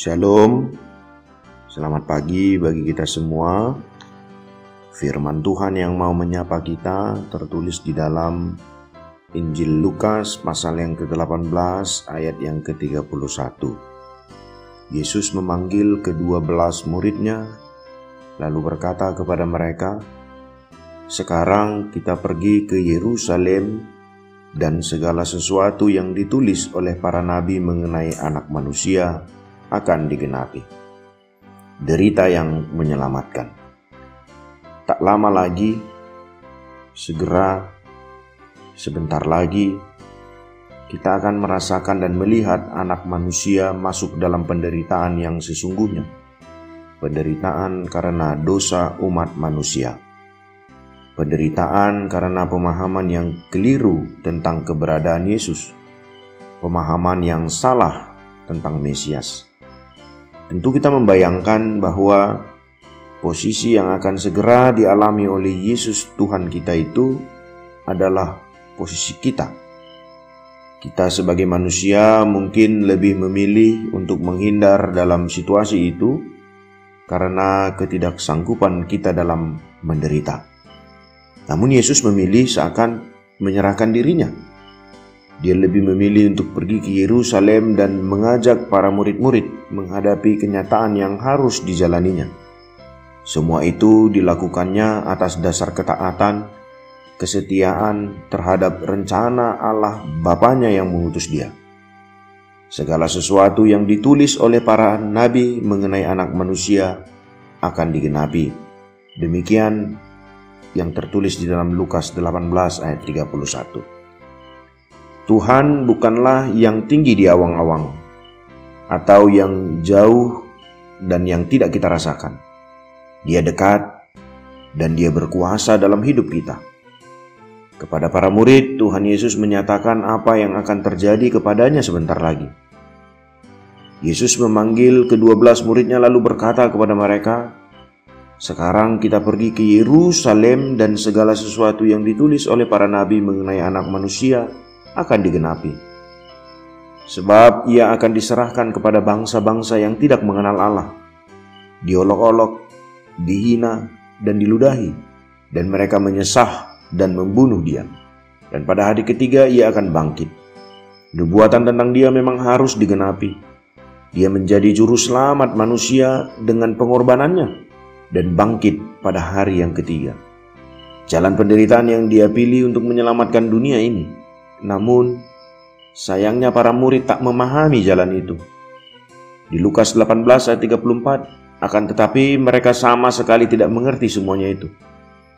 Shalom, selamat pagi bagi kita semua. Firman Tuhan yang mau menyapa kita tertulis di dalam Injil Lukas pasal yang ke-18 ayat yang ke-31. Yesus memanggil kedua belas muridnya lalu berkata kepada mereka, "Sekarang kita pergi ke Yerusalem dan segala sesuatu yang ditulis oleh para nabi mengenai anak manusia akan digenapi. Derita yang menyelamatkan. Tak lama lagi, segera, sebentar lagi, kita akan merasakan dan melihat anak manusia masuk dalam penderitaan yang sesungguhnya. Penderitaan karena dosa umat manusia. Penderitaan karena pemahaman yang keliru tentang keberadaan Yesus. Pemahaman yang salah tentang Mesias Tentu kita membayangkan bahwa posisi yang akan segera dialami oleh Yesus Tuhan kita itu adalah posisi kita. Kita sebagai manusia mungkin lebih memilih untuk menghindar dalam situasi itu karena ketidaksanggupan kita dalam menderita. Namun Yesus memilih seakan menyerahkan dirinya dia lebih memilih untuk pergi ke Yerusalem dan mengajak para murid-murid menghadapi kenyataan yang harus dijalaninya. Semua itu dilakukannya atas dasar ketaatan, kesetiaan terhadap rencana Allah Bapaknya yang mengutus dia. Segala sesuatu yang ditulis oleh para nabi mengenai anak manusia akan digenapi. Demikian yang tertulis di dalam Lukas 18 ayat 31. Tuhan bukanlah yang tinggi di awang-awang atau yang jauh dan yang tidak kita rasakan. Dia dekat dan dia berkuasa dalam hidup kita. Kepada para murid, Tuhan Yesus menyatakan apa yang akan terjadi kepadanya sebentar lagi. Yesus memanggil kedua belas muridnya lalu berkata kepada mereka, sekarang kita pergi ke Yerusalem dan segala sesuatu yang ditulis oleh para nabi mengenai anak manusia akan digenapi. Sebab ia akan diserahkan kepada bangsa-bangsa yang tidak mengenal Allah, diolok-olok, dihina, dan diludahi, dan mereka menyesah dan membunuh dia. Dan pada hari ketiga ia akan bangkit. Nubuatan tentang dia memang harus digenapi. Dia menjadi juru selamat manusia dengan pengorbanannya dan bangkit pada hari yang ketiga. Jalan penderitaan yang dia pilih untuk menyelamatkan dunia ini namun, sayangnya para murid tak memahami jalan itu. Di Lukas 18 ayat 34, akan tetapi mereka sama sekali tidak mengerti semuanya itu.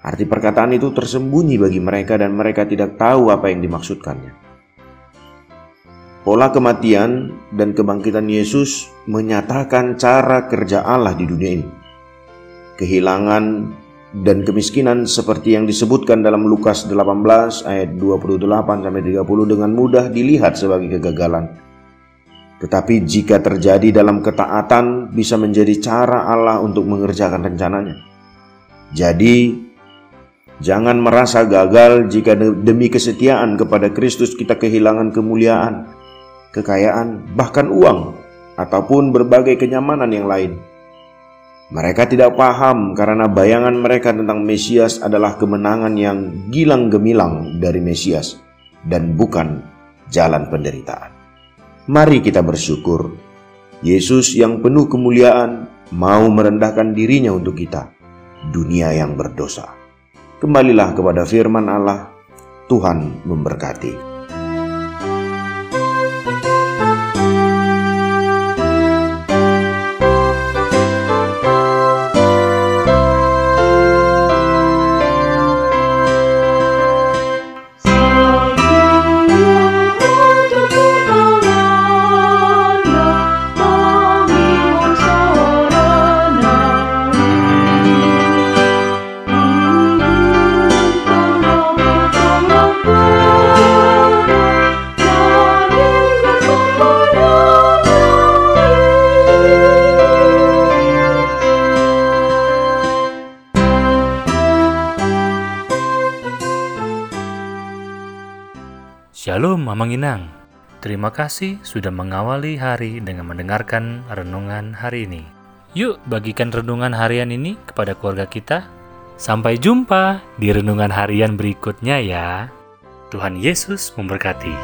Arti perkataan itu tersembunyi bagi mereka dan mereka tidak tahu apa yang dimaksudkannya. Pola kematian dan kebangkitan Yesus menyatakan cara kerja Allah di dunia ini. Kehilangan dan kemiskinan seperti yang disebutkan dalam Lukas 18 ayat 28 sampai 30 dengan mudah dilihat sebagai kegagalan. Tetapi jika terjadi dalam ketaatan bisa menjadi cara Allah untuk mengerjakan rencananya. Jadi jangan merasa gagal jika demi kesetiaan kepada Kristus kita kehilangan kemuliaan, kekayaan, bahkan uang ataupun berbagai kenyamanan yang lain. Mereka tidak paham karena bayangan mereka tentang Mesias adalah kemenangan yang gilang gemilang dari Mesias dan bukan jalan penderitaan. Mari kita bersyukur, Yesus yang penuh kemuliaan mau merendahkan dirinya untuk kita, dunia yang berdosa. Kembalilah kepada firman Allah, Tuhan memberkati. Shalom Mamang Inang Terima kasih sudah mengawali hari dengan mendengarkan renungan hari ini. Yuk, bagikan renungan harian ini kepada keluarga kita. Sampai jumpa di renungan harian berikutnya, ya. Tuhan Yesus memberkati.